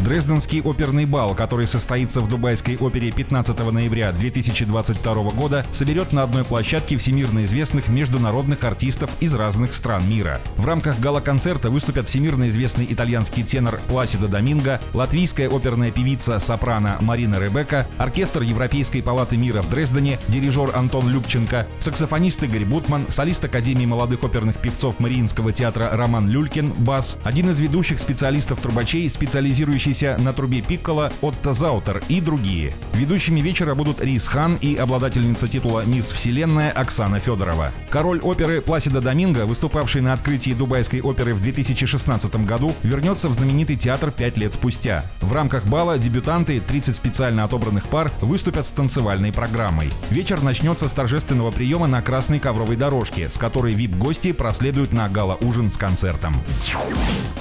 Дрезденский оперный бал, который состоится в Дубайской опере 15 ноября 2022 года, соберет на одной площадке всемирно известных международных артистов из разных стран мира. В рамках гала-концерта выступят всемирно известный итальянский тенор Пласидо Доминго, латвийская оперная певица сопрано Марина Ребека, оркестр Европейской палаты мира в Дрездене, дирижер Антон Любченко, саксофонист Игорь Бутман, солист Академии молодых оперных певцов Мариинского театра Роман Люлькин, бас, один из ведущих специалистов-трубачей, специализирующий находящийся на трубе Пиккола Отто Заутер и другие. Ведущими вечера будут Рис Хан и обладательница титула «Мисс Вселенная» Оксана Федорова. Король оперы Пласида Доминго, выступавший на открытии Дубайской оперы в 2016 году, вернется в знаменитый театр пять лет спустя. В рамках бала дебютанты, 30 специально отобранных пар, выступят с танцевальной программой. Вечер начнется с торжественного приема на красной ковровой дорожке, с которой VIP-гости проследуют на гала-ужин с концертом.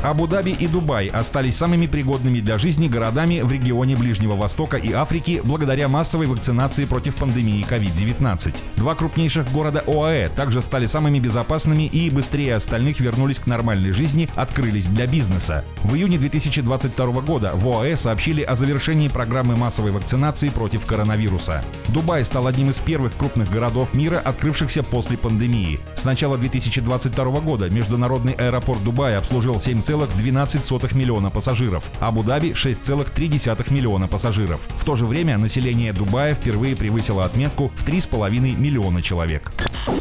Абу-Даби и Дубай остались самыми пригодными для жизни городами в регионе Ближнего Востока и Африки благодаря массовой вакцинации против пандемии COVID-19. Два крупнейших города ОАЭ также стали самыми безопасными и быстрее остальных вернулись к нормальной жизни, открылись для бизнеса. В июне 2022 года в ОАЭ сообщили о завершении программы массовой вакцинации против коронавируса. Дубай стал одним из первых крупных городов мира, открывшихся после пандемии. С начала 2022 года международный аэропорт Дубая обслужил 7,12 миллиона пассажиров. Абу Абу-Даби 6,3 миллиона пассажиров. В то же время население Дубая впервые превысило отметку в 3,5 миллиона человек.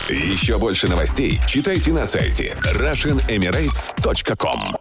Еще больше новостей читайте на сайте RussianEmirates.com